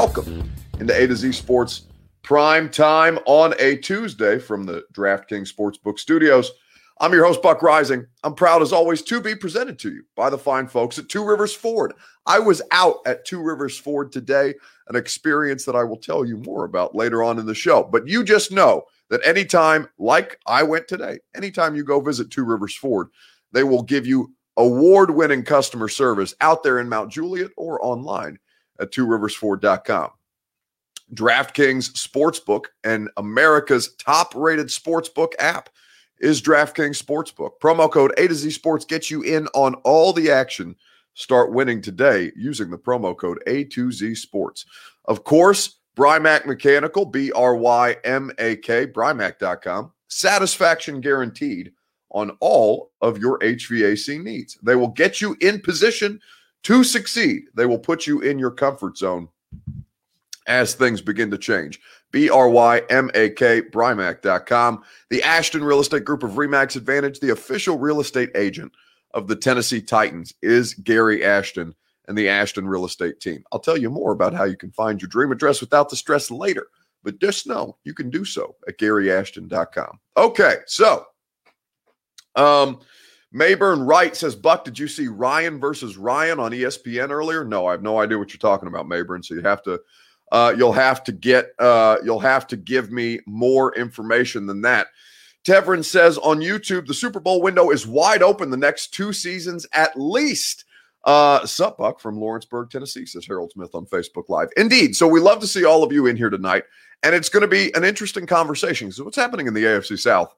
welcome into A to Z Sports prime time on a Tuesday from the DraftKings Sportsbook Studios. I'm your host, Buck Reising. I'm proud, as always, to be presented to you by the fine folks at Two Rivers Ford. I was out at Two Rivers Ford today, an experience that I will tell you more about later on in the show. But you just know that anytime, like I went today, anytime you go visit Two Rivers Ford, they will give you award winning customer service out there in Mount Juliet or online at tworiversford.com. DraftKings Sportsbook and America's top rated sportsbook app is DraftKings Sportsbook. Promo code A to Z Sports gets you in on all the action. Start winning today using the promo code A to Z Sports. Of course, Brymak Mechanical, B R Y M A K, Brymak.com. Satisfaction guaranteed on all of your HVAC needs. They will get you in position to succeed. They will put you in your comfort zone as things begin to change. B R Y M A K, Brymak.com. The Ashton Real Estate Group of Remax Advantage, the official real estate agent of the Tennessee Titans, is Gary Ashton and the Ashton Real Estate team. I'll tell you more about how you can find your dream address without the stress later, but just know you can do so at GaryAshton.com. Okay, so um, Mayburn Wright says, Buck, did you see Ryan versus Ryan on ESPN earlier? No, I have no idea what you're talking about, Mayburn. So you have to uh, you'll have to get uh, you'll have to give me more information than that. Tevrin says on YouTube, the Super Bowl window is wide open the next two seasons at least. Uh, sup, Buck from Lawrenceburg, Tennessee, says Harold Smith on Facebook Live. Indeed. So we love to see all of you in here tonight. And it's going to be an interesting conversation. So, what's happening in the AFC South?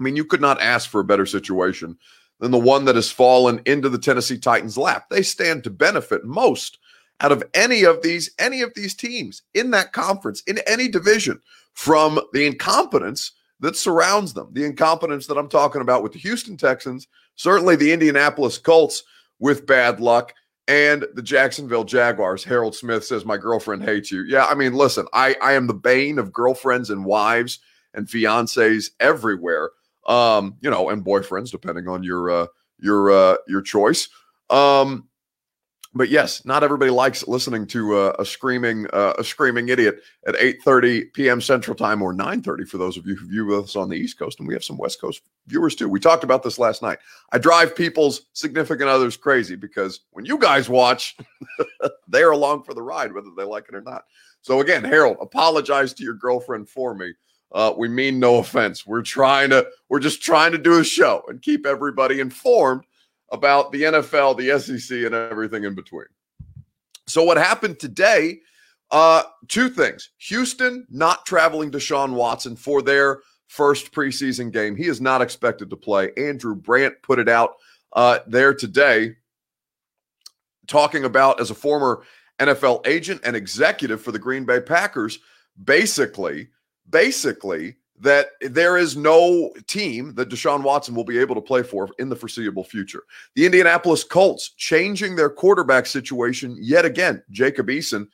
I mean, you could not ask for a better situation than the one that has fallen into the Tennessee Titans' lap. They stand to benefit most out of any of these any of these teams in that conference in any division from the incompetence that surrounds them. The incompetence that i'm talking about with the houston texans certainly the indianapolis colts with bad luck and the jacksonville jaguars. Harold smith says my girlfriend hates you. Yeah i mean listen i i am the bane of girlfriends and wives and fiancés everywhere um you know and boyfriends depending on your uh your uh your choice um but yes, not everybody likes listening to uh, a screaming uh, a screaming idiot at 8:30 p.m. Central Time or 9:30 for those of you who view us on the East Coast, and we have some West Coast viewers too. We talked about this last night. I drive people's significant others crazy because when you guys watch, they are along for the ride, whether they like it or not. So again, Harold, apologize to your girlfriend for me. Uh, we mean no offense. We're trying to we're just trying to do a show and keep everybody informed about the NFL, the SEC, and everything in between. So, what happened today? Uh, two things. Houston not traveling Deshaun Watson for their first preseason game. He is not expected to play. Andrew Brandt put it out uh, there today, talking about as a former NFL agent and executive for the Green Bay Packers, basically, basically that there is no team that Deshaun Watson will be able to play for in the foreseeable future. The Indianapolis Colts changing their quarterback situation yet again. Jacob Eason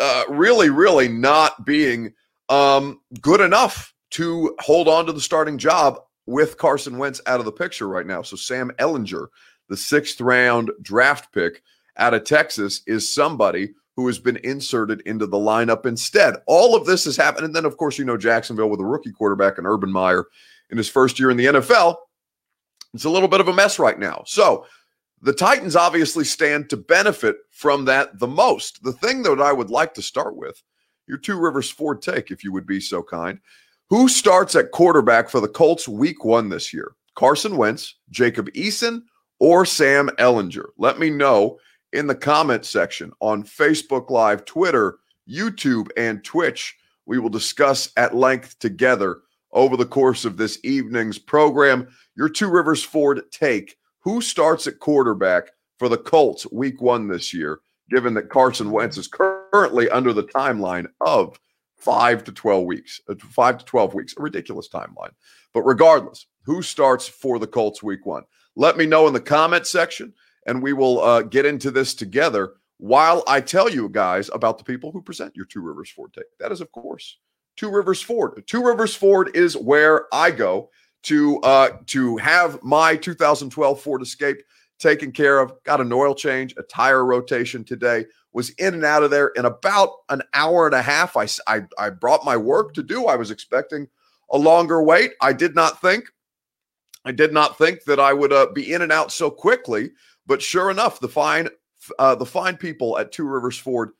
uh, really, really not being um, good enough to hold on to the starting job with Carson Wentz out of the picture right now. So Sam Ehlinger, the sixth round draft pick out of Texas, is somebody who has been inserted into the lineup instead. All of this has happened. And then, of course, you know, Jacksonville with a rookie quarterback and Urban Meyer in his first year in the NFL. It's a little bit of a mess right now. So the Titans obviously stand to benefit from that the most. The thing that I would like to start with, your two Rivers Ford take, if you would be so kind. Who starts at quarterback for the Colts week one this year? Carson Wentz, Jacob Eason, or Sam Ehlinger? Let me know in the comment section on Facebook Live, Twitter, YouTube, and Twitch. We will discuss at length together over the course of this evening's program. Your Two Rivers Ford take who starts at quarterback for the Colts week one this year, given that Carson Wentz is currently under the timeline of five to 12 weeks, uh, five to 12 weeks, a ridiculous timeline. But regardless, who starts for the Colts week one? Let me know in the comment section and we will uh, get into this together while I tell you guys about the people who present your Two Rivers Ford take. That is, of course, Two Rivers Ford. Two Rivers Ford is where I go to uh, to have my 2012 Ford Escape taken care of. Got an oil change, a tire rotation today. was in and out of there in about an hour and a half. I, I, I brought my work to do. I was expecting a longer wait. I did not think, I did not think that I would uh, be in and out so quickly. But sure enough, the fine, uh, the fine people at Two Rivers Ford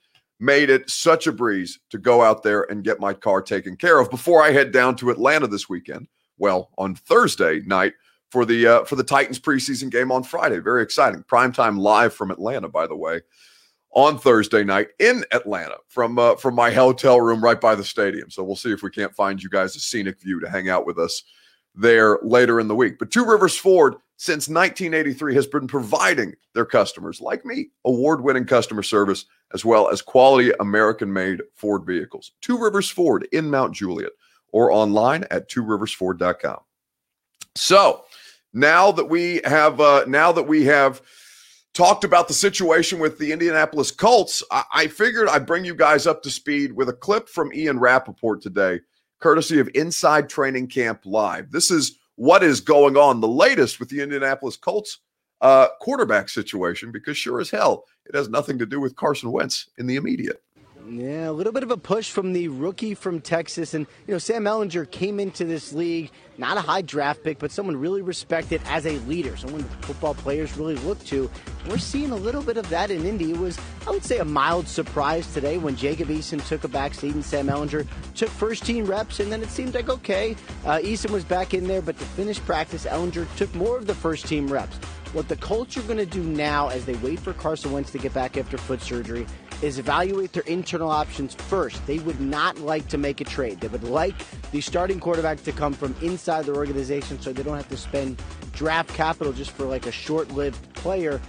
made it such a breeze to go out there and get my car taken care of before I head down to Atlanta this weekend. Well, on Thursday night for the uh, for the Titans preseason game on Friday. Very exciting. Primetime live from Atlanta, by the way on Thursday night in Atlanta from uh, from my hotel room right by the stadium. So we'll see if we can't find you guys a scenic view to hang out with us there later in the week. But Two Rivers Ford since 1983 has been providing their customers like me award-winning customer service as well as quality American-made Ford vehicles. Two Rivers Ford in Mount Juliet or online at tworiversford.com. So, now that we have uh, now that we have talked about the situation with the Indianapolis Colts, I, I, figured I'd bring you guys up to speed with a clip from Ian Rapoport today, courtesy of Inside Training Camp Live. This is what is going on, the latest with the Indianapolis Colts uh, quarterback situation, because sure as hell, it has nothing to do with Carson Wentz in the immediate. Yeah, a little bit of a push from the rookie from Texas. And, you know, Sam Ehlinger came into this league, not a high draft pick, but someone really respected as a leader, someone the football players really look to. We're seeing a little bit of that in Indy. It was, I would say, a mild surprise today when Jacob Eason took a back seat and Sam Ehlinger took first team reps. And then it seemed like, okay, uh, Eason was back in there, but to finish practice, Ehlinger took more of the first team reps. What the Colts are going to do now as they wait for Carson Wentz to get back after foot surgery is evaluate their internal options first. They would not like to make a trade. They would like the starting quarterback to come from inside their organization so they don't have to spend draft capital just for like a short lived player.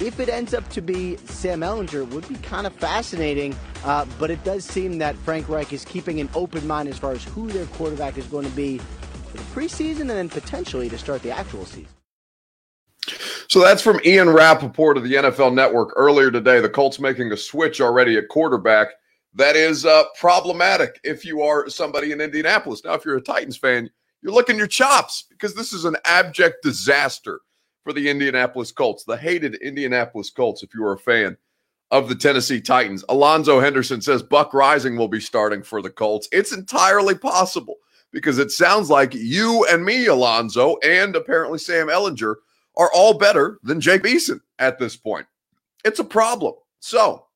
If it ends up to be Sam Ehlinger, would be kind of fascinating. Uh, but it does seem that Frank Reich is keeping an open mind as far as who their quarterback is going to be for the preseason and then potentially to start the actual season. So that's from Ian Rapoport of the NFL Network earlier today. The Colts making a switch already at quarterback. That is uh, problematic if you are somebody in Indianapolis. Now, if you're a Titans fan, you're looking your chops because this is an abject disaster for the Indianapolis Colts, the hated Indianapolis Colts, if you are a fan of the Tennessee Titans. Alonzo Henderson says Buck Reising will be starting for the Colts. It's entirely possible because it sounds like you and me, Alonzo, and apparently Sam Ehlinger – are all better than Jake Eason at this point. It's a problem. So,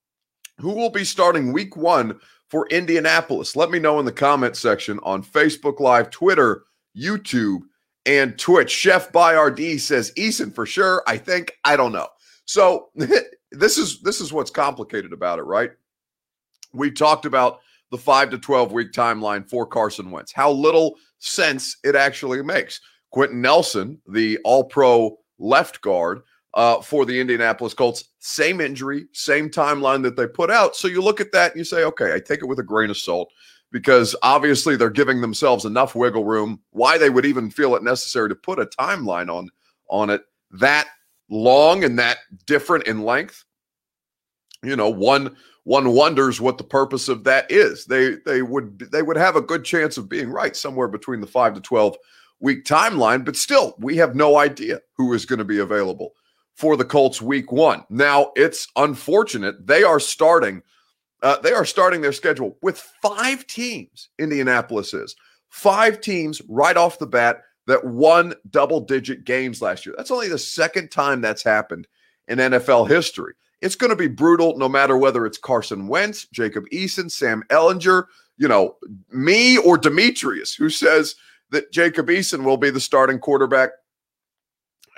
who will be starting week one for Indianapolis? Let me know in the comment section on Facebook Live, Twitter, YouTube, and Twitch. Chef RD says Eason for sure. I think. I don't know. So this is this is what's complicated about it, right? We talked about the five to 12 week timeline for Carson Wentz, how little sense it actually makes. Quenton Nelson, the all pro left guard uh, for the Indianapolis Colts. Same injury, same timeline that they put out. So you look at that and you say, okay, I take it with a grain of salt because obviously they're giving themselves enough wiggle room. Why they would even feel it necessary to put a timeline on on it that long and that different in length. You know, one one wonders what the purpose of that is. They they would they would have a good chance of being right somewhere between the five to twelve week timeline, but still, we have no idea who is going to be available for the Colts week one. Now, it's unfortunate they are starting. Uh, they are starting their schedule with five teams. Indianapolis is five teams right off the bat that won double digit games last year. That's only the second time that's happened in NFL history. It's going to be brutal no matter whether it's Carson Wentz, Jacob Eason, Sam Ehlinger, you know, me or Demetrius, who says that Jacob Eason will be the starting quarterback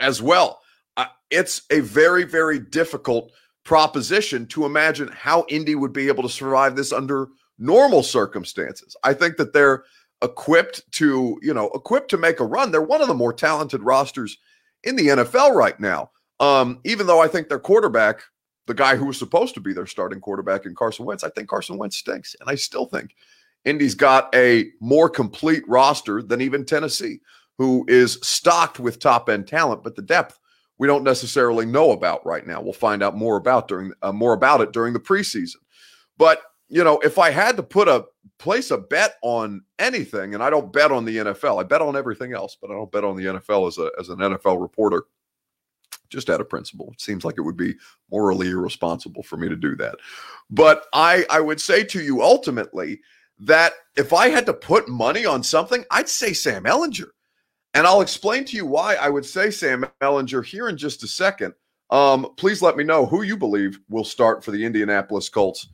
as well. Uh, it's a very, very difficult proposition to imagine how Indy would be able to survive this under normal circumstances. I think that they're equipped to, you know, equipped to make a run. They're one of the more talented rosters in the NFL right now. Um, even though I think their quarterback, the guy who was supposed to be their starting quarterback in Carson Wentz, I think Carson Wentz stinks. And I still think Indy's got a more complete roster than even Tennessee, who is stocked with top end talent, but the depth we don't necessarily know about right now. We'll find out more about during uh, more about it during the preseason. But you know, if I had to put a place a bet on anything, and I don't bet on the NFL, I bet on everything else, but I don't bet on the NFL as a as an NFL reporter. just out of principle. It seems like it would be morally irresponsible for me to do that. But I, I would say to you ultimately that if I had to put money on something, I'd say Sam Ehlinger. And I'll explain to you why I would say Sam Ehlinger here in just a second. Um, please let me know who you believe will start for the Indianapolis Colts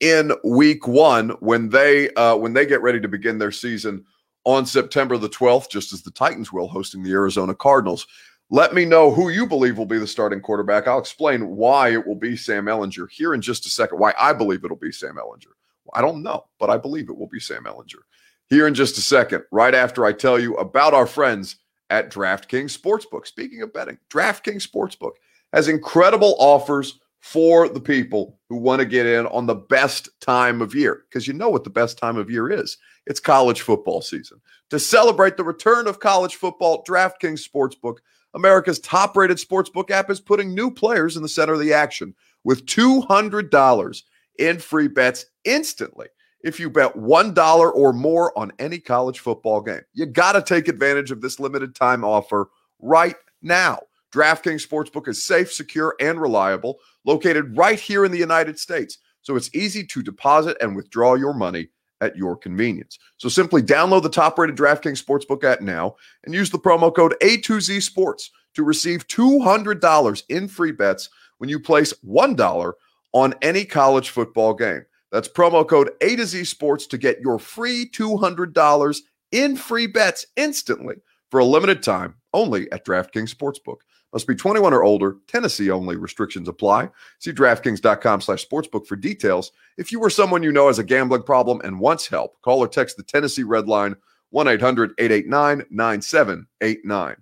in week one when they uh, when they get ready to begin their season on September the 12th, just as the Titans will, hosting the Arizona Cardinals. Let me know who you believe will be the starting quarterback. I'll explain why it will be Sam Ellinger here in just a second, why I believe it'll be Sam Ehlinger. I don't know, but I believe it will be Sam Ehlinger. here in just a second, right after I tell you about our friends at DraftKings Sportsbook. Speaking of betting, DraftKings Sportsbook has incredible offers for the people who want to get in on the best time of year because you know what the best time of year is. It's college football season. To celebrate the return of college football, DraftKings Sportsbook, America's top rated sportsbook app, is putting new players in the center of the action with $200 in free bets instantly if you bet $1 or more on any college football game. You got to take advantage of this limited time offer right now. DraftKings Sportsbook is safe, secure, and reliable, located right here in the United States. So it's easy to deposit and withdraw your money at your convenience. So simply download the top rated DraftKings Sportsbook app now and use the promo code A2Z Sports to receive $200 in free bets when you place $1 on any college football game. That's promo code A to Z Sports to get your free $200 in free bets instantly for a limited time only at DraftKings Sportsbook. Must be 21 or older. Tennessee only. Restrictions apply. See DraftKings.com slash sportsbook for details. If you or someone you know has a gambling problem and wants help, call or text the Tennessee Red Line 1-800-889-9789.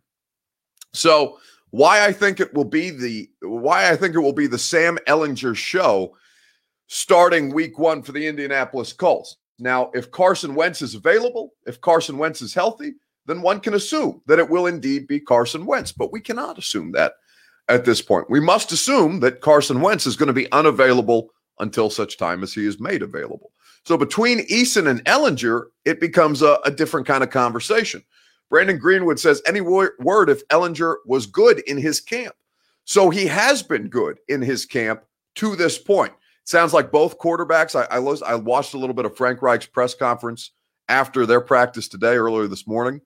So why I think it will be the why I think it will be the Sam Ehlinger show starting week one for the Indianapolis Colts. Now, if Carson Wentz is available, if Carson Wentz is healthy, then one can assume that it will indeed be Carson Wentz. But we cannot assume that at this point. We must assume that Carson Wentz is going to be unavailable until such time as he is made available. So between Eason and Ehlinger, it becomes a, a different kind of conversation. Brandon Greenwood says any word if Ehlinger was good in his camp. So he has been good in his camp to this point. Sounds like both quarterbacks. I, I, I watched a little bit of Frank Reich's press conference after their practice today, earlier this morning.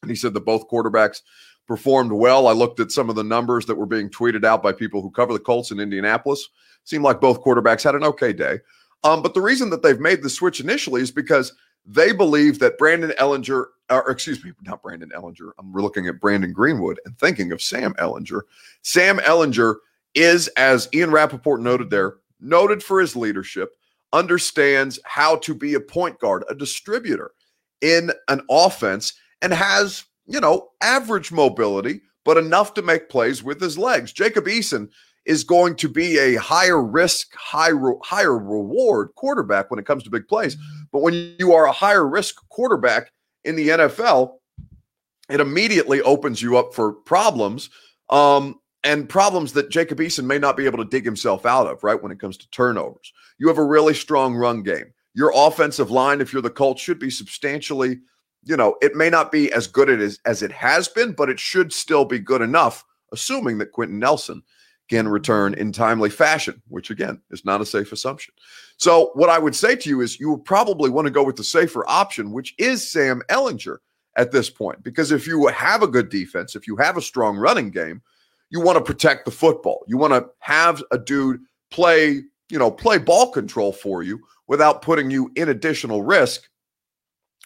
And he said that both quarterbacks performed well. I looked at some of the numbers that were being tweeted out by people who cover the Colts in Indianapolis. Seemed like both quarterbacks had an okay day. Um, but the reason that they've made the switch initially is because they believe that Brandon Ehlinger, or excuse me, not Brandon Ehlinger. I'm looking at Brandon Greenwood and thinking of Sam Ehlinger. Sam Ehlinger is, as Ian Rapoport noted there, noted for his leadership, understands how to be a point guard, a distributor in an offense, and has, you know, average mobility, but enough to make plays with his legs. Jacob Eason is going to be a higher risk, high re- higher reward quarterback when it comes to big plays. But when you are a higher risk quarterback in the NFL, it immediately opens you up for problems. Um, and problems that Jacob Eason may not be able to dig himself out of, right? When it comes to turnovers, you have a really strong run game. Your offensive line, if you're the Colts, should be substantially, you know, it may not be as good as, as it has been, but it should still be good enough, assuming that Quenton Nelson can return in timely fashion, which again is not a safe assumption. So, what I would say to you is you would probably want to go with the safer option, which is Sam Ehlinger at this point, because if you have a good defense, if you have a strong running game, you want to protect the football. You want to have a dude play, you know, play ball control for you without putting you in additional risk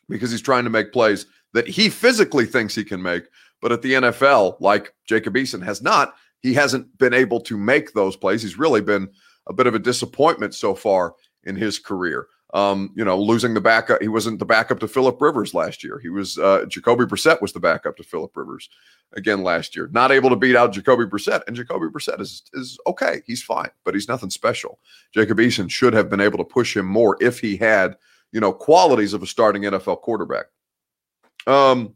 because he's trying to make plays that he physically thinks he can make. But at the NFL, like Jacob Eason has not, he hasn't been able to make those plays. He's really been a bit of a disappointment so far in his career. Um, you know, losing the backup. He wasn't the backup to Philip Rivers last year. He was uh, Jacoby Brissett was the backup to Philip Rivers again last year. Not able to beat out Jacoby Brissett, and Jacoby Brissett is is okay. He's fine, but he's nothing special. Jacob Eason should have been able to push him more if he had, you know, qualities of a starting NFL quarterback. Um,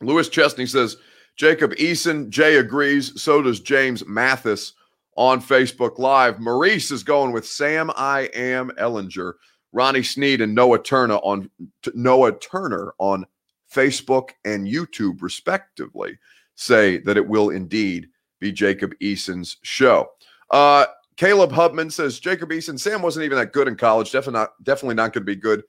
Lewis Chesney says Jacob Eason. Jay agrees. So does James Mathis on Facebook Live. Maurice is going with Sam I am Ehlinger, Ronnie Sneed and Noah Turner on Noah Turner on Facebook and YouTube, respectively, say that it will indeed be Jacob Eason's show. Uh, Caleb Hubman says Jacob Eason, Sam wasn't even that good in college. Definitely not, definitely not going to be good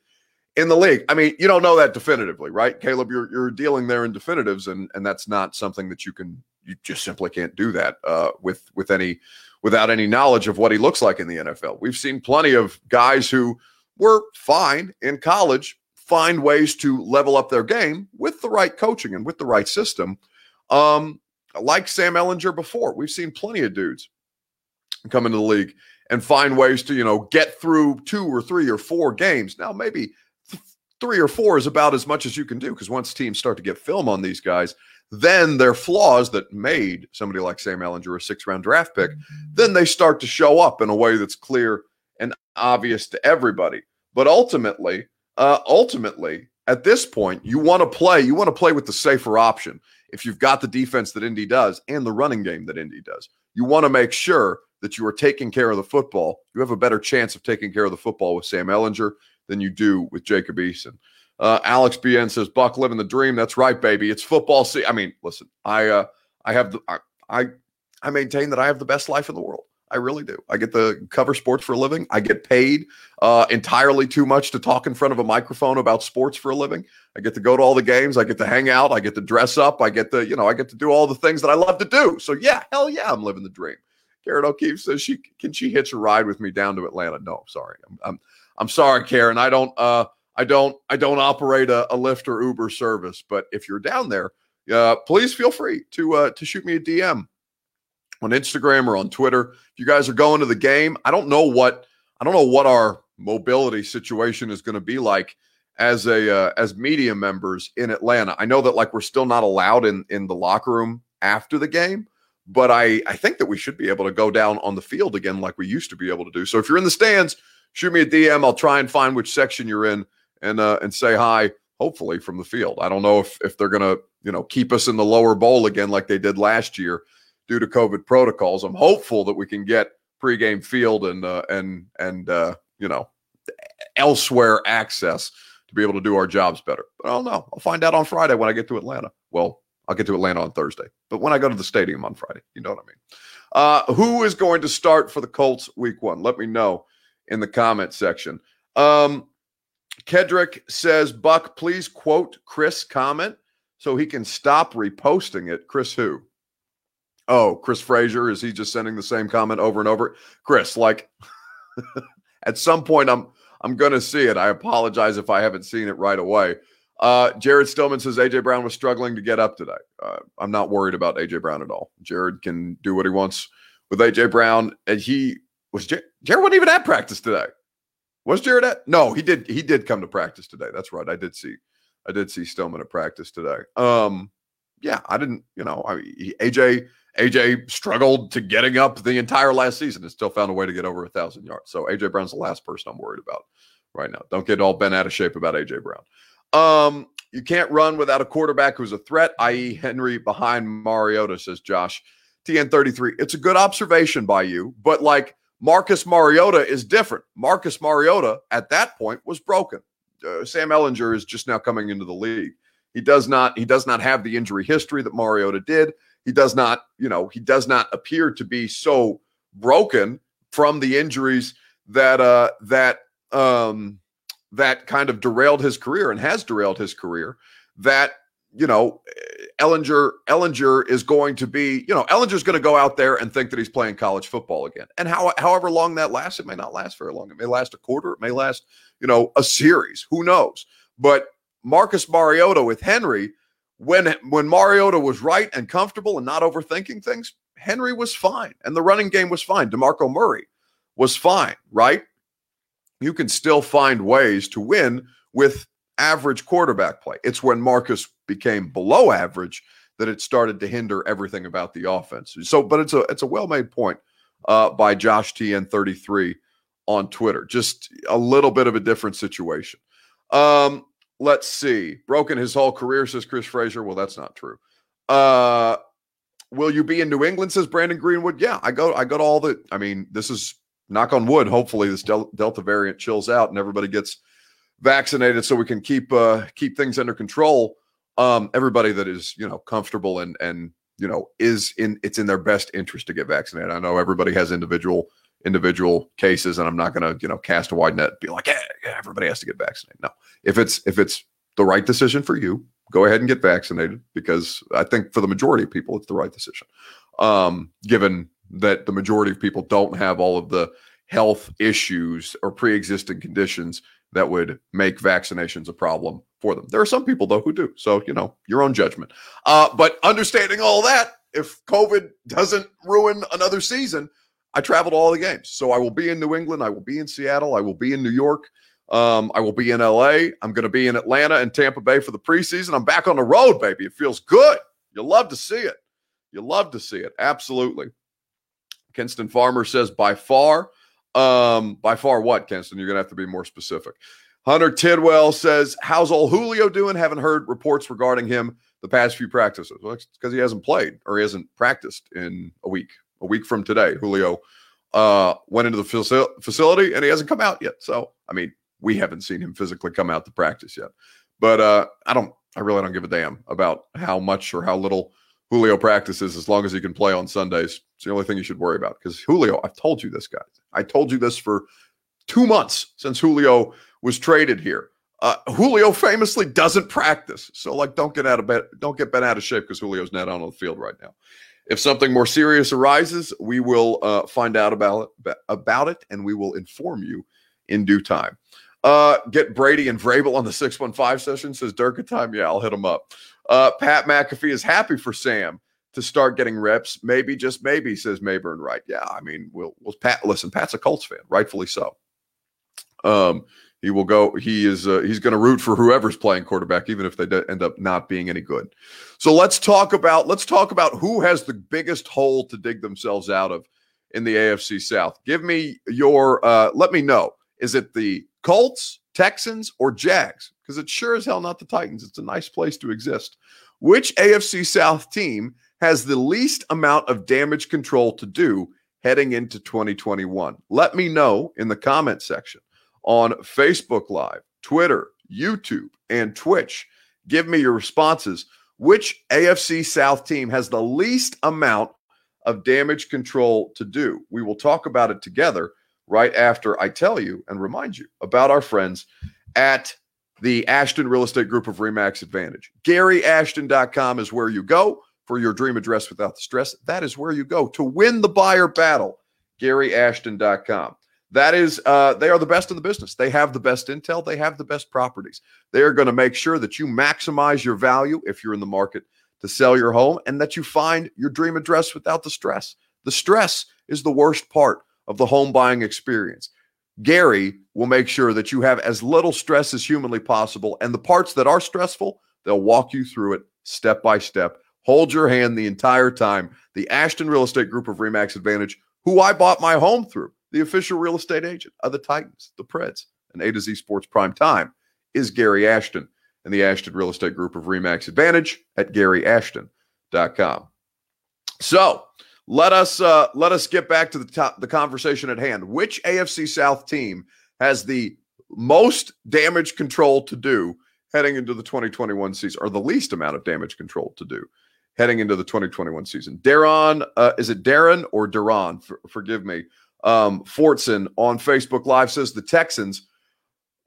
in the league. I mean, you don't know that definitively, right? Caleb, you're you're dealing there in definitives, and and that's not something that you can you just simply can't do that uh, with with any without any knowledge of what he looks like in the NFL. We've seen plenty of guys who were fine in college find ways to level up their game with the right coaching and with the right system. Um, like Sam Ehlinger before, we've seen plenty of dudes come into the league and find ways to, you know, get through two or three or four games. Now, maybe three or four is about as much as you can do because once teams start to get film on these guys, then their flaws that made somebody like Sam Ehlinger a six round draft pick, then they start to show up in a way that's clear and obvious to everybody. But ultimately, uh, ultimately, at this point, you want to play, you want to play with the safer option. If you've got the defense that Indy does and the running game that Indy does, you want to make sure that you are taking care of the football. You have a better chance of taking care of the football with Sam Ehlinger than you do with Jacob Eason. Uh, Alex BN says, "Buck living the dream." That's right, baby. It's football. See, I mean, listen, I uh, I have the I, I I maintain that I have the best life in the world. I really do. I get to cover sports for a living. I get paid uh, entirely too much to talk in front of a microphone about sports for a living. I get to go to all the games. I get to hang out. I get to dress up. I get to, you know, I get to do all the things that I love to do. So yeah, hell yeah, I'm living the dream. Karen O'Keefe says she can she hitch a ride with me down to Atlanta. No, sorry. I'm I'm, I'm sorry, Karen. I don't uh I don't I don't operate a, a Lyft or Uber service. But if you're down there, uh, please feel free to uh, to shoot me a DM on Instagram or on Twitter. If you guys are going to the game, I don't know what I don't know what our mobility situation is going to be like as a uh, as media members in Atlanta. I know that like we're still not allowed in in the locker room after the game, but I I think that we should be able to go down on the field again like we used to be able to do. So if you're in the stands, shoot me a DM. I'll try and find which section you're in and uh, and say hi. Hopefully from the field. I don't know if if they're gonna you know keep us in the lower bowl again like they did last year due to COVID protocols. I'm hopeful that we can get pregame field and uh, and and uh, you know elsewhere access to be able to do our jobs better. But I don't know. I'll find out on Friday when I get to Atlanta. Well, I'll get to Atlanta on Thursday, but when I go to the stadium on Friday, you know what I mean. Uh, who is going to start for the Colts week one? Let me know in the comment section. Um, Kedrick says, Buck, please quote Chris' comment so he can stop reposting it. Chris, who? Oh, Chris Frazier. Is he just sending the same comment over and over? Chris, like at some point I'm I'm gonna see it. I apologize if I haven't seen it right away. Uh, Jared Stillman says AJ Brown was struggling to get up today. Uh, I'm not worried about AJ Brown at all. Jared can do what he wants with AJ Brown, and he was Jared, Jared wasn't even at practice today. Was Jared at? No, he did. He did come to practice today. That's right. I did see. I did see Stillman at practice today. Um, yeah, I didn't. You know, I AJ AJ struggled to getting up the entire last season and still found a way to get over a thousand yards. So AJ Brown's the last person I'm worried about right now. Don't get all bent out of shape about AJ Brown. Um, you can't run without a quarterback who's a threat, i.e., Henry behind Mariota, says Josh. TN33. It's a good observation by you, but like Marcus Mariota is different. Marcus Mariota at that point was broken. Uh, Sam Ehlinger is just now coming into the league. He does not he does not have the injury history that Mariota did he does not, you know, he does not appear to be so broken from the injuries that uh that um that kind of derailed his career and has derailed his career that you know Ehlinger Ehlinger is going to be you know Ehlinger's going to go out there and think that he's playing college football again. And how however long that lasts it may not last very long. It may last a quarter it may last you know a series. Who knows? But Marcus Mariota with Henry when when Mariota was right and comfortable and not overthinking things, Henry was fine. And the running game was fine. DeMarco Murray was fine, right? You can still find ways to win with average quarterback play. It's when Marcus became below average that it started to hinder everything about the offense. So, but it's a it's a well-made point uh, by Josh TN33 on Twitter. Just a little bit of a different situation. Um, let's see. Broken his whole career, says Chris Frazier. Well, that's not true. Uh, will you be in New England? Says Brandon Greenwood. Yeah, I go. I go to all the. I mean, this is knock on wood. Hopefully, this Del- Delta variant chills out and everybody gets vaccinated, so we can keep uh, keep things under control. Um, everybody that is you know comfortable and and you know, is in it's in their best interest to get vaccinated. I know everybody has individual individual cases, and I'm not going to you know cast a wide net, be like, yeah, everybody has to get vaccinated. No, if it's if it's the right decision for you, go ahead and get vaccinated because I think for the majority of people, it's the right decision. Um, given that the majority of people don't have all of the health issues or pre-existing conditions that would make vaccinations a problem for them. There are some people though who do. So, you know, your own judgment. Uh, but understanding all that, if COVID doesn't ruin another season, I travel to all the games. So I will be in New England, I will be in Seattle, I will be in New York, um, I will be in LA. I'm going to be in Atlanta and Tampa Bay for the preseason. I'm back on the road, baby. It feels good. You love to see it. You love to see it. Absolutely. Kinston Farmer says by far um, by far, what, Kenston? You're to have to be more specific. Hunter Tidwell says, How's old Julio doing? Haven't heard reports regarding him the past few practices. Well, it's because he hasn't played or he hasn't practiced in a week. A week from today, Julio uh, went into the facility and he hasn't come out yet. So, I mean, we haven't seen him physically come out to practice yet. But uh, I don't, I really don't give a damn about how much or how little Julio practices as long as he can play on Sundays. It's the only thing you should worry about because Julio, I've told you this, guys. I told you this for two months since Julio was traded here. Uh, Julio famously doesn't practice, so like, don't get out of bed, don't get bent out of shape because Julio's not on the field right now. If something more serious arises, we will uh, find out about it, about it, and we will inform you in due time. Uh, get Brady and Vrabel on the 615 session, says Dirk. Durka time. Yeah, I'll hit them up. Uh, Pat McAfee is happy for Sam to start getting reps. Maybe, just maybe, says Mayburn Wright. Yeah, I mean, we'll, we'll Pat. Listen, Pat's a Colts fan, rightfully so. Um, he will go. He is. Uh, he's going to root for whoever's playing quarterback, even if they end up not being any good. So let's talk about. Let's talk about who has the biggest hole to dig themselves out of in the AFC South. Give me your. Uh, let me know. Is it the Colts, Texans, or Jags? Because it's sure as hell not the Titans. It's a nice place to exist. Which AFC South team has the least amount of damage control to do heading into 2021? Let me know in the comment section on Facebook Live, Twitter, YouTube, and Twitch. Give me your responses. Which AFC South team has the least amount of damage control to do? We will talk about it together right after I tell you and remind you about our friends at the Ashton Real Estate Group of Remax Advantage. GaryAshton.com is where you go for your dream address without the stress. That is where you go to win the buyer battle. GaryAshton.com. That is, uh, they are the best in the business. They have the best intel. They have the best properties. They are going to make sure that you maximize your value if you're in the market to sell your home and that you find your dream address without the stress. The stress is the worst part of the home buying experience. Gary will make sure that you have as little stress as humanly possible. And the parts that are stressful, they'll walk you through it step by step. Hold your hand the entire time. The Ashton Real Estate Group of Remax Advantage, who I bought my home through, the official real estate agent of the Titans, the Preds, and A to Z Sports Prime Time, is Gary Ashton and the Ashton Real Estate Group of Remax Advantage at GaryAshton.com. So, let us uh, let us get back to the top, the conversation at hand. Which AFC South team has the most damage control to do heading into the 2021 season, or the least amount of damage control to do heading into the 2021 season? Darren, uh, is it Darren or Duran? For, forgive me. Um, Fortson on Facebook Live says the Texans.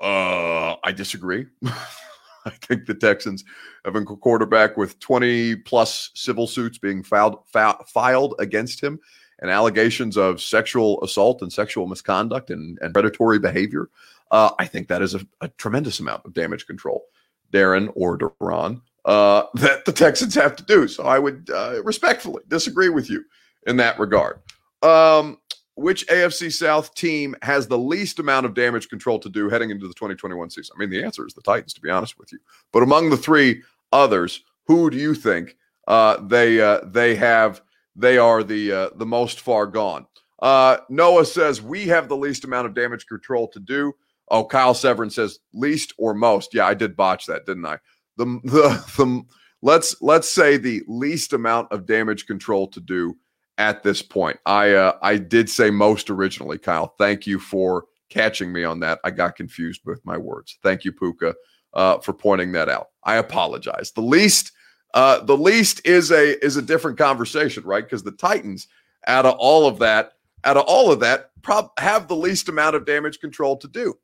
Uh, I disagree. I think the Texans have a quarterback with 20 plus civil suits being filed filed against him and allegations of sexual assault and sexual misconduct and, and predatory behavior. Uh, I think that is a, a, tremendous amount of damage control, Darren or Duran, uh, that the Texans have to do. So I would uh, respectfully disagree with you in that regard. Um, which AFC South team has the least amount of damage control to do heading into the 2021 season? I mean, the answer is the Titans, to be honest with you. But among the three others, who do you think uh, they uh, they have? They are the uh, the most far gone. Uh, Noah says we have the least amount of damage control to do. Oh, Kyle Severin says least or most. Yeah, I did botch that, didn't I? The the, the let's let's say the least amount of damage control to do at this point. I uh, I did say most originally, Kyle. Thank you for catching me on that. I got confused with my words. Thank you, Puka, uh, for pointing that out. I apologize. The least Uh, the least is a is a different conversation, right? Because the Titans, out of all of that, out of all of that, prob- have the least amount of damage control to do.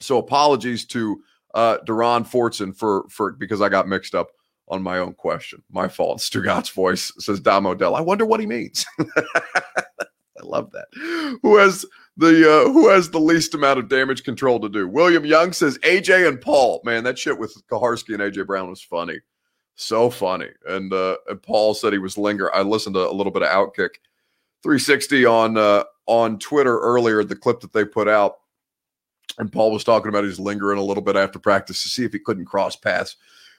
So apologies to uh Duron Fortson for for because I got mixed up on my own question. My fault. Stugat's voice says Dom Odell. I wonder what he means. I love that. Who has the uh, who has the least amount of damage control to do? William Young says AJ and Paul. Man, that shit with Kuharsky and AJ Brown was funny, so funny. And uh, and Paul said he was linger. I listened to a little bit of Outkick 360 on uh, on Twitter earlier. The clip that they put out, and Paul was talking about he's lingering a little bit after practice to see if he couldn't cross paths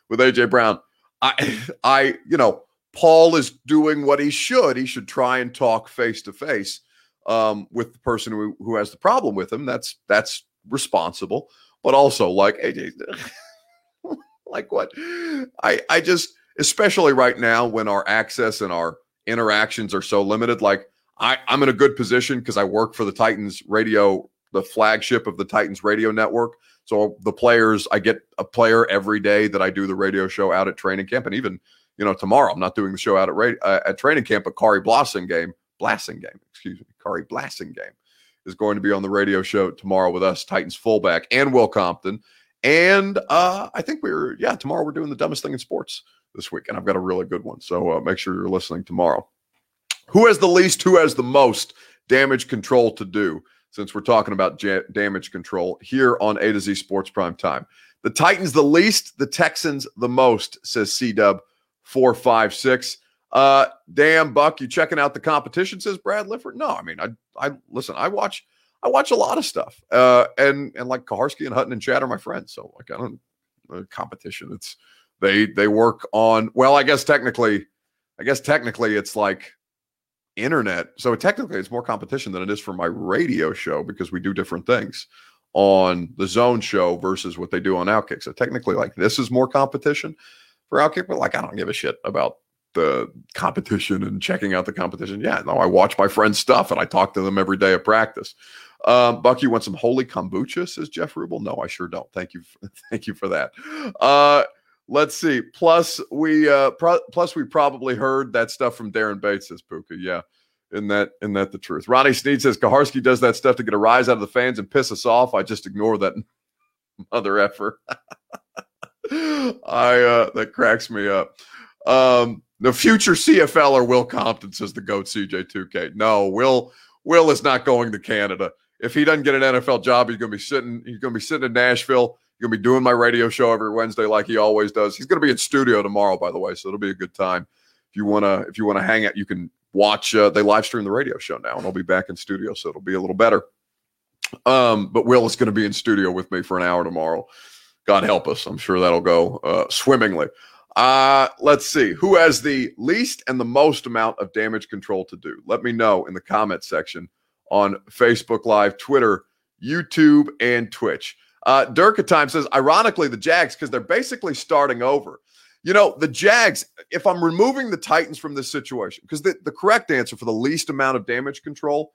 with AJ Brown. I I you know Paul is doing what he should. He should try and talk face to face um, with the person who, who has the problem with him. That's that's responsible. But also, like like what? I I just especially right now when our access and our interactions are so limited. Like I I'm in a good position because I work for the Titans radio, the flagship of the Titans radio network. So the players, I get a player every day that I do the radio show out at training camp, and even you know, tomorrow I'm not doing the show out at uh, at training camp, but Khari Blasingame, Blasingame, excuse me, Khari Blasingame is going to be on the radio show tomorrow with us, Titans fullback and Will Compton. And uh, I think we're yeah, tomorrow we're doing the dumbest thing in sports this week, and I've got a really good one. So uh, make sure you're listening tomorrow. Who has the least? Who has the most damage control to do? Since we're talking about ja- damage control here on A to Z Sports Prime Time, the Titans the least, the Texans the most, says C Dub four, five, six. Uh, damn, Buck, you checking out the competition? Says Brad Lifford. No, I mean, I, I listen. I watch, I watch a lot of stuff. Uh, and and like Kuharsky and Hutton and Chad are my friends. So like, I don't uh, competition. It's they they work on. Well, I guess technically, I guess technically it's like internet. So technically, it's more competition than it is for my radio show because we do different things on the zone show versus what they do on Outkick. So technically, like this is more competition for Outkick, but like I don't give a shit about the competition and checking out the competition. Yeah, no, I watch my friends' stuff and I talk to them every day at practice. Um, Buck, you want some holy kombucha? Says Jeff Rubel. No, I sure don't. Thank you, for, thank you for that. Uh, let's see. Plus, we uh, pro- plus we probably heard that stuff from Darren Bates. Says Puka. Yeah, isn't that isn't that the truth? Ronnie Sneed says Kuharsky does that stuff to get a rise out of the fans and piss us off. I just ignore that mother effort. I uh that cracks me up. Um the future CFL or Will Compton says the goat CJ2K. No, Will Will is not going to Canada. If he doesn't get an NFL job, he's gonna be sitting, he's gonna be sitting in Nashville. Gonna be doing my radio show every Wednesday like he always does. He's gonna be in studio tomorrow, by the way, so it'll be a good time. If you wanna if you wanna hang out, you can watch uh, they live stream the radio show now, and I'll be back in studio, so it'll be a little better. Um, but Will is to be in studio with me for an hour tomorrow. God help us. I'm sure that'll go uh, swimmingly. Uh, let's see who has the least and the most amount of damage control to do. Let me know in the comment section on Facebook Live, Twitter, YouTube, and Twitch. Uh, Durka Time says, ironically, the Jags, because they're basically starting over. You know, the Jags, if I'm removing the Titans from this situation, because the, the correct answer for the least amount of damage control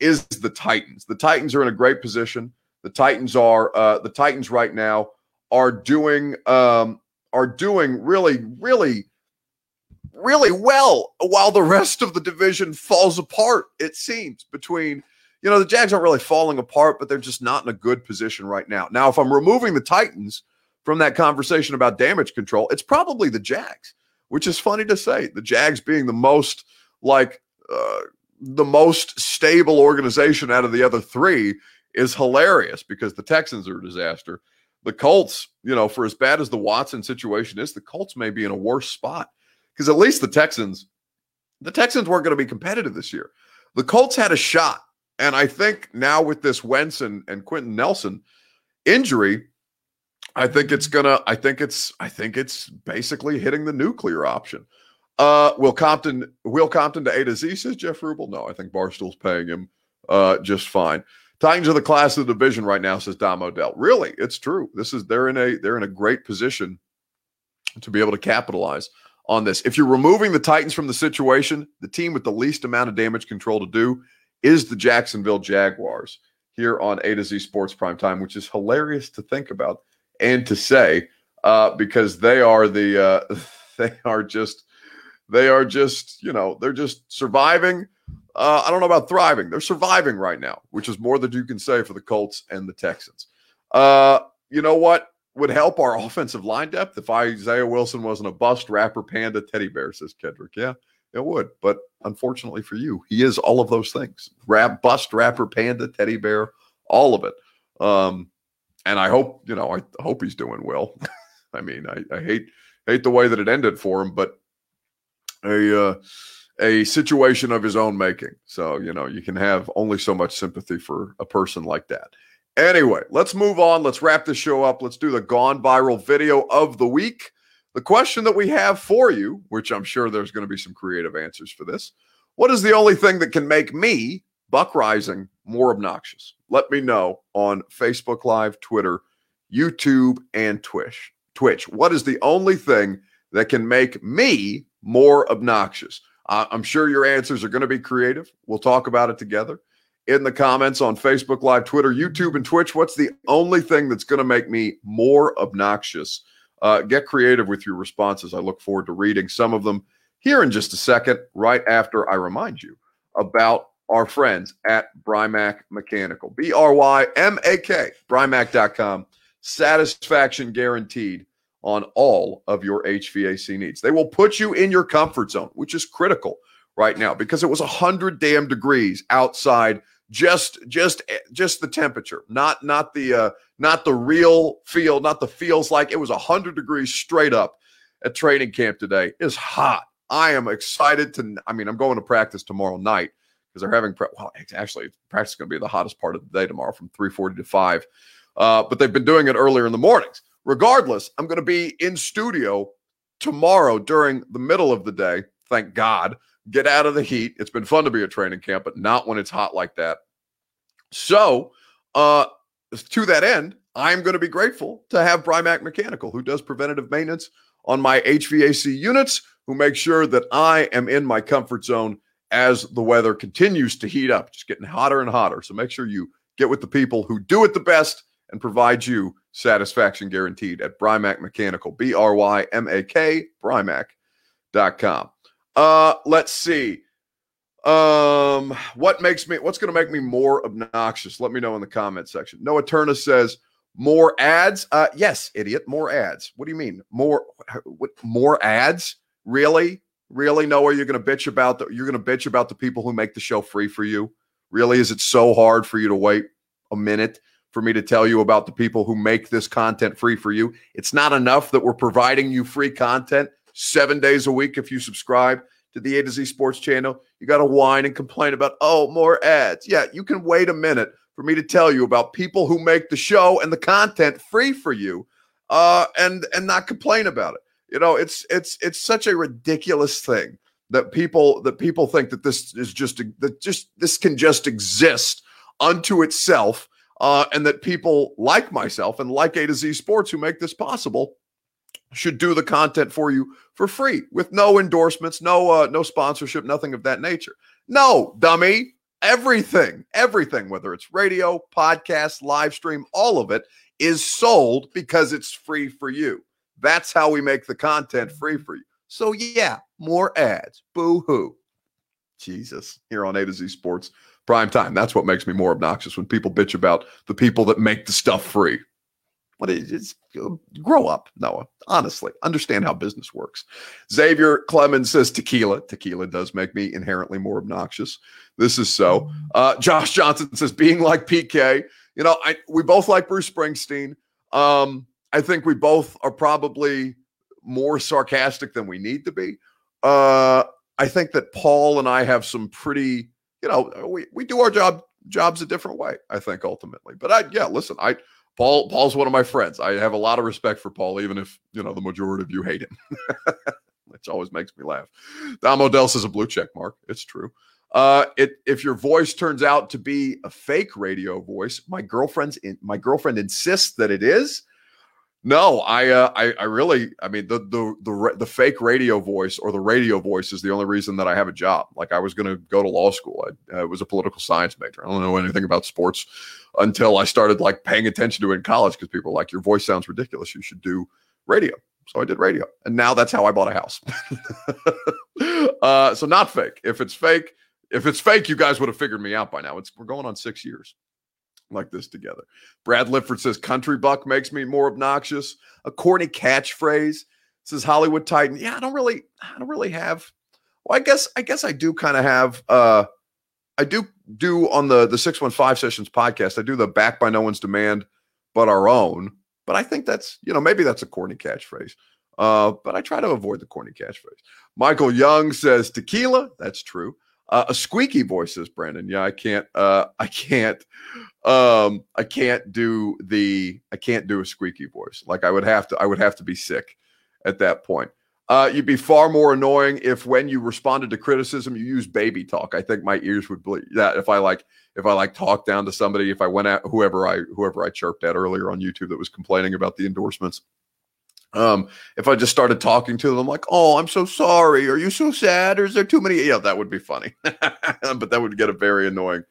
is the Titans. The Titans are in a great position. The Titans are, uh, the Titans right now are doing um, are doing really, really, really well while the rest of the division falls apart, it seems, between you know, the Jags aren't really falling apart, but they're just not in a good position right now. Now, if I'm removing the Titans from that conversation about damage control, it's probably the Jags, which is funny to say. The Jags being the most like uh, the most stable organization out of the other three is hilarious because the Texans are a disaster the Colts, you know, for as bad as the Watson situation is, the Colts may be in a worse spot because at least the Texans, the Texans weren't going to be competitive this year. The Colts had a shot. And I think now with this Wentz and, and Quenton Nelson injury, I think it's gonna, I think it's, I think it's basically hitting the nuclear option. Uh, Will Compton, Will Compton to A to Z says Jeff Rubel. No, I think Barstool's paying him uh, just fine. Titans are the class of the division right now, says Dom Odell. Really, it's true. This is they're in a they're in a great position to be able to capitalize on this. If you're removing the Titans from the situation, the team with the least amount of damage control to do is the Jacksonville Jaguars here on A to Z Sports Prime Time, which is hilarious to think about and to say uh, because they are the uh, they are just they are just you know they're just surviving. Uh, I don't know about thriving. They're surviving right now, which is more than you can say for the Colts and the Texans. Uh, you know what would help our offensive line depth if Isaiah Wilson wasn't a bust rapper panda teddy bear, says Kedrick. Yeah, it would. But unfortunately for you, he is all of those things. Rap bust rapper panda teddy bear, all of it. Um, and I hope, you know, I hope he's doing well. I mean, I, I hate hate the way that it ended for him, but a uh, a situation of his own making. So, you know, you can have only so much sympathy for a person like that. Anyway, let's move on. Let's wrap this show up. Let's do the gone viral video of the week. The question that we have for you, which I'm sure there's going to be some creative answers for this. What is the only thing that can make me, Buck Reising, more obnoxious? Let me know on Facebook Live, Twitter, YouTube, and Twitch. Twitch. What is the only thing that can make me more obnoxious? I'm sure your answers are going to be creative. We'll talk about it together in the comments on Facebook Live, Twitter, YouTube, and Twitch. What's the only thing that's going to make me more obnoxious? Uh, get creative with your responses. I look forward to reading some of them here in just a second, right after I remind you about our friends at Brymak Mechanical. B R Y M A K, Brymak.com. Satisfaction guaranteed on all of your HVAC needs. They will put you in your comfort zone, which is critical right now because it was 100 damn degrees outside just just just the temperature not not the uh not the real feel not the feels like it was 100 degrees straight up at training camp today. It's hot. I am excited to i mean i'm going to practice tomorrow night because they're having well actually practice is going to be the hottest part of the day tomorrow from 3.40 to 5 uh, but they've been doing it earlier in the mornings. Regardless i'm going to be in studio tomorrow during the middle of the day thank god get out of the heat. It's been fun to be at training camp, but not when it's hot like that. So, uh, to that end, I'm going to be grateful to have Brymak Mechanical, who does preventative maintenance on my HVAC units, who makes sure that I am in my comfort zone as the weather continues to heat up, just getting hotter and hotter. So make sure you get with the people who do it the best and provide you satisfaction guaranteed at Brymak Mechanical, B R Y M A K, Brymak.com. Uh, let's see. Um, what makes me what's going to make me more obnoxious? Let me know in the comment section. Noah Turner says more ads. Uh, yes, idiot, more ads. What do you mean? More what more ads? Really? Really, Noah, you're going to bitch about the you're going to bitch about the people who make the show free for you? Really, is it so hard for you to wait a minute for me to tell you about the people who make this content free for you? It's not enough that we're providing you free content seven days a week if you subscribe to the A to Z Sports channel. You got to whine and complain about, oh, more ads. Yeah, you can wait a minute for me to tell you about people who make the show and the content free for you uh, and and not complain about it. You know, it's it's it's such a ridiculous thing that people that people think that this is just a, that just this can just exist unto itself uh, and that people like myself and like A to Z Sports who make this possible should do the content for you for free with no endorsements, no uh, no sponsorship, nothing of that nature. No, dummy. Everything, everything, whether it's radio, podcast, live stream, all of it is sold because it's free for you. That's how we make the content free for you. So yeah, more ads. Boo hoo. Jesus, here on A to Z Sports Prime Time. That's what makes me more obnoxious when people bitch about the people that make the stuff free. What is grow up, Noah? Honestly, understand how business works. Xavier Clemens says tequila. Tequila does make me inherently more obnoxious. This is so. Uh, Josh Johnson says being like PK. You know, I we both like Bruce Springsteen. Um, I think we both are probably more sarcastic than we need to be. Uh, I think that Paul and I have some pretty, you know, we, we do our job jobs a different way, I think ultimately. But I yeah, listen, I Paul Paul's one of my friends. I have a lot of respect for Paul, even if you know the majority of you hate him, which always makes me laugh. Dom Odell says a blue check mark. It's true. Uh, it if your voice turns out to be a fake radio voice, my girlfriend's in, my girlfriend insists that it is. No, I, uh, I, I really, I mean, the the the the fake radio voice or the radio voice is the only reason that I have a job. Like I was going to go to law school. I, I was a political science major. I don't know anything about sports until I started like paying attention to it in college because people were like, your voice sounds ridiculous. You should do radio. So I did radio. And now that's how I bought a house. uh, so not fake. If it's fake, if it's fake, you guys would have figured me out by now. It's we're going on six years like this together. Brad Lifford says country buck makes me more obnoxious. A corny catchphrase says Hollywood Titan. Yeah, I don't really, I don't really have. Well, I guess, I guess I do kind of have. uh I do do on the the six one five sessions podcast. I do the back by no one's demand, but our own. But I think that's you know maybe that's a corny catchphrase. Uh, but I try to avoid the corny catchphrase. Michael Young says tequila. That's true. Uh, a squeaky voice says Brandon. Yeah, I can't. Uh, I can't. Um, I can't do the. I can't do a squeaky voice. Like I would have to. I would have to be sick at that point. Uh, you'd be far more annoying if when you responded to criticism you use baby talk. I think my ears would bleed. That if I like if I like talk down to somebody, if I went at whoever I whoever I chirped at earlier on YouTube that was complaining about the endorsements. Um, if I just started talking to them like, "Oh, I'm so sorry. Are you so sad? Or is there too many?" Yeah, that would be funny, but that would get a very annoying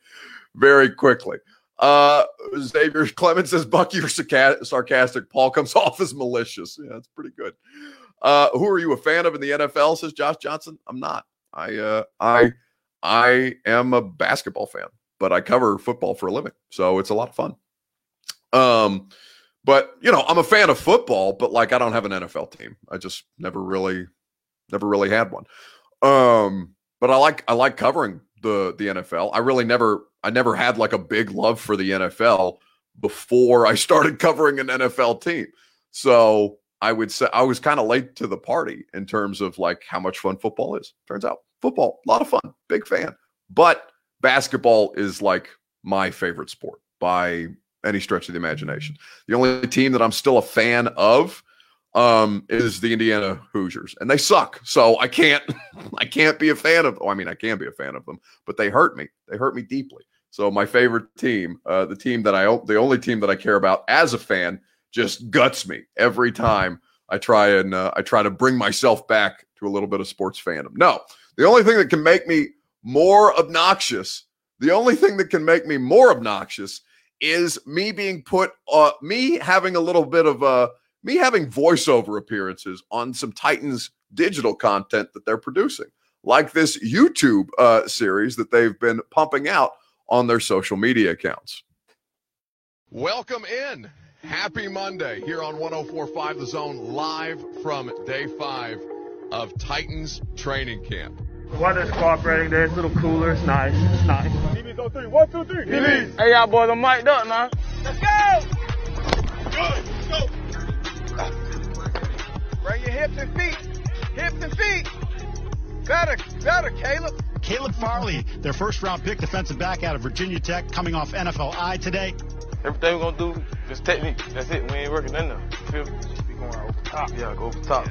very quickly. Uh, Xavier Clemens says, "Bucky, you're sarcastic. Paul comes off as malicious. Yeah, that's pretty good." Uh, who are you a fan of in the NFL? Says Josh Johnson. I'm not. I uh, I I am a basketball fan, but I cover football for a living, so it's a lot of fun. Um, but you know, I'm a fan of football, but like I don't have an NFL team. I just never really, never really had one. Um, but I like I like covering the the NFL. I really never I never had like a big love for the NFL before I started covering an NFL team. So I would say I was kind of late to the party in terms of like how much fun football is. Turns out football, a lot of fun, big fan. But basketball is like my favorite sport by any stretch of the imagination. The only team that I'm still a fan of um, is the Indiana Hoosiers, and they suck. So I can't, I can't be a fan of. Oh, I mean, I can be a fan of them, but they hurt me. They hurt me deeply. So my favorite team, uh, the team that I, the only team that I care about as a fan, just guts me every time I try and uh, I try to bring myself back to a little bit of sports fandom. No, the only thing that can make me more obnoxious, the only thing that can make me more obnoxious is me being put, uh, me having a little bit of uh, me having voiceover appearances on some Titans digital content that they're producing, like this YouTube uh, series that they've been pumping out on their social media accounts. Welcome in. Happy Monday here on 1045 The Zone, live from day five of Titans training camp. Weather's cooperating there. It's a little cooler. It's nice. It's nice. DB's on three. One, two, three. DB's. Hey, y'all boys, I'm mic'd up, man. Let's go. Good. Let's go. Bring your hips and feet. Hips and feet. Better, better, Caleb. Caleb Farley, their first round pick defensive back out of Virginia Tech, coming off NFI today. Everything we're gonna do, just technique. That's it. We ain't working nothing. Feel me? Be going over top. Yeah, go over top.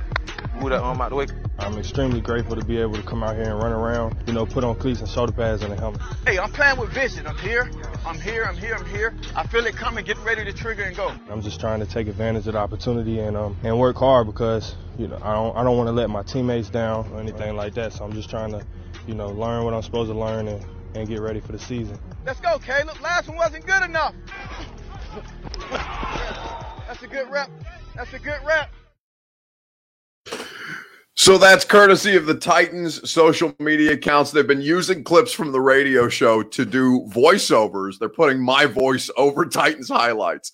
Move that arm out the way. I'm extremely grateful to be able to come out here and run around, you know, put on cleats and shoulder pads and a helmet. Hey, I'm playing with vision. I'm here. I'm here. I'm here. I'm here. I feel it coming. Get ready to trigger and go. I'm just trying to take advantage of the opportunity and um and work hard because you know I don't I don't want to let my teammates down or anything like that. So I'm just trying to, you know, learn what I'm supposed to learn and, and get ready for the season. Let's go, Caleb. Last one wasn't good enough. That's a good rep. That's a good rep. So that's courtesy of the Titans social media accounts. They've been using clips from the radio show to do voiceovers. They're putting my voice over Titans highlights,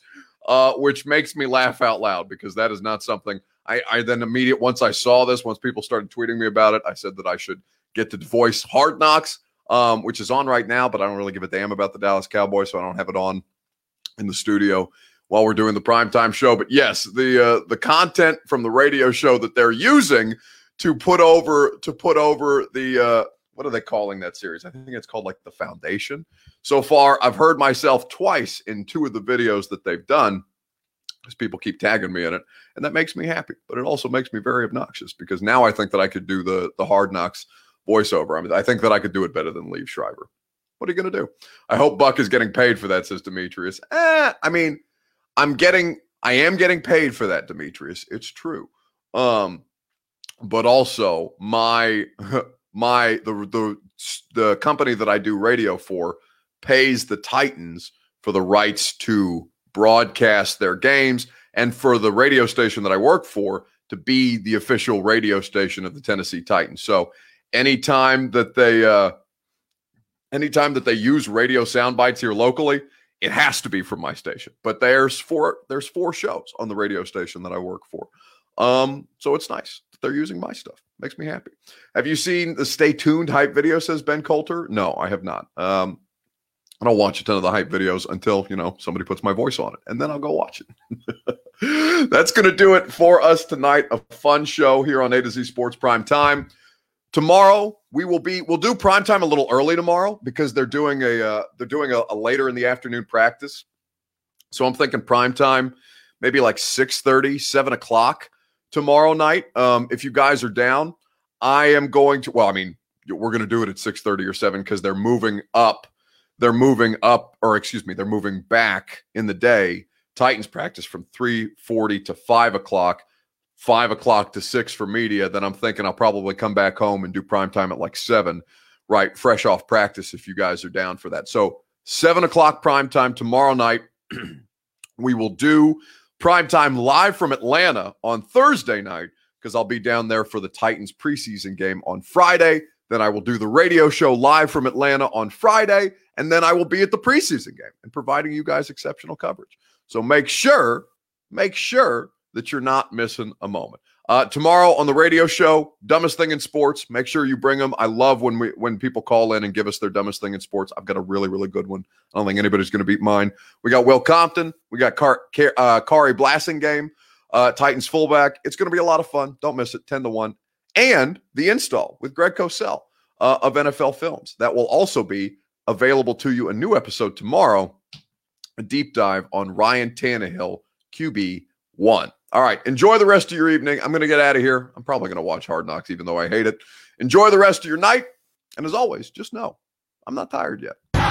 uh, which makes me laugh out loud because that is not something I, I then immediate once I saw this, once people started tweeting me about it, I said that I should get to voice Hard Knocks, um, which is on right now, but I don't really give a damn about the Dallas Cowboys, so I don't have it on in the studio while we're doing the primetime show. But yes, the uh, the content from the radio show that they're using to put over to put over the uh, what are they calling that series? I think it's called like the Foundation. So far, I've heard myself twice in two of the videos that they've done. Because people keep tagging me in it, and that makes me happy. But it also makes me very obnoxious because now I think that I could do the the Hard Knocks voiceover. I mean, I think that I could do it better than Liev Schreiber. What are you going to do? I hope Buck is getting paid for that, says Demetrius. Eh, I mean, I'm getting, I am getting paid for that, Demetrius. It's true. Um, but also my, my, the, the, the company that I do radio for pays the Titans for the rights to broadcast their games and for the radio station that I work for to be the official radio station of the Tennessee Titans. So anytime that they uh anytime that they use radio sound bites here locally, it has to be from my station. But there's four there's four shows on the radio station that I work for. Um, so it's nice that they're using my stuff. Makes me happy. Have you seen the stay tuned hype video? Says Ben Coulter. No, I have not. Um, I don't watch a ton of the hype videos until you know somebody puts my voice on it, and then I'll go watch it. That's going to do it for us tonight. A fun show here on A to Z Sports Prime Time. Tomorrow we will be we'll do prime time a little early tomorrow because they're doing a uh, they're doing a, a later in the afternoon practice. So I'm thinking prime time, maybe like 6 30, 7 o'clock tomorrow night. Um, if you guys are down, I am going to well, I mean, we're going to do it at 6 30 or 7 because they're moving up. They're moving up, or excuse me, they're moving back in the day. Titans practice from 3 40 to 5 o'clock five o'clock to six for media, then I'm thinking I'll probably come back home and do prime time at like seven, right? Fresh off practice if you guys are down for that. So seven o'clock prime time tomorrow night. we will do prime time live from Atlanta on Thursday night because I'll be down there for the Titans preseason game on Friday. Then I will do the radio show live from Atlanta on Friday. And then I will be at the preseason game and providing you guys exceptional coverage. So make sure, make sure that you're not missing a moment. Uh, tomorrow on the radio show, dumbest thing in sports. Make sure you bring them. I love when we when people call in and give us their dumbest thing in sports. I've got a really really good one. I don't think anybody's going to beat mine. We got Will Compton. We got Car, Car uh, Khari Blasingame, uh, Titans fullback. It's going to be a lot of fun. Don't miss it. Ten to one. And the install with Greg Cosell uh, of NFL Films that will also be available to you. A new episode tomorrow. A deep dive on Ryan Tannehill, QB one. All right. Enjoy the rest of your evening. I'm going to get out of here. I'm probably going to watch Hard Knocks, even though I hate it. Enjoy the rest of your night. And as always, just know I'm not tired yet. No!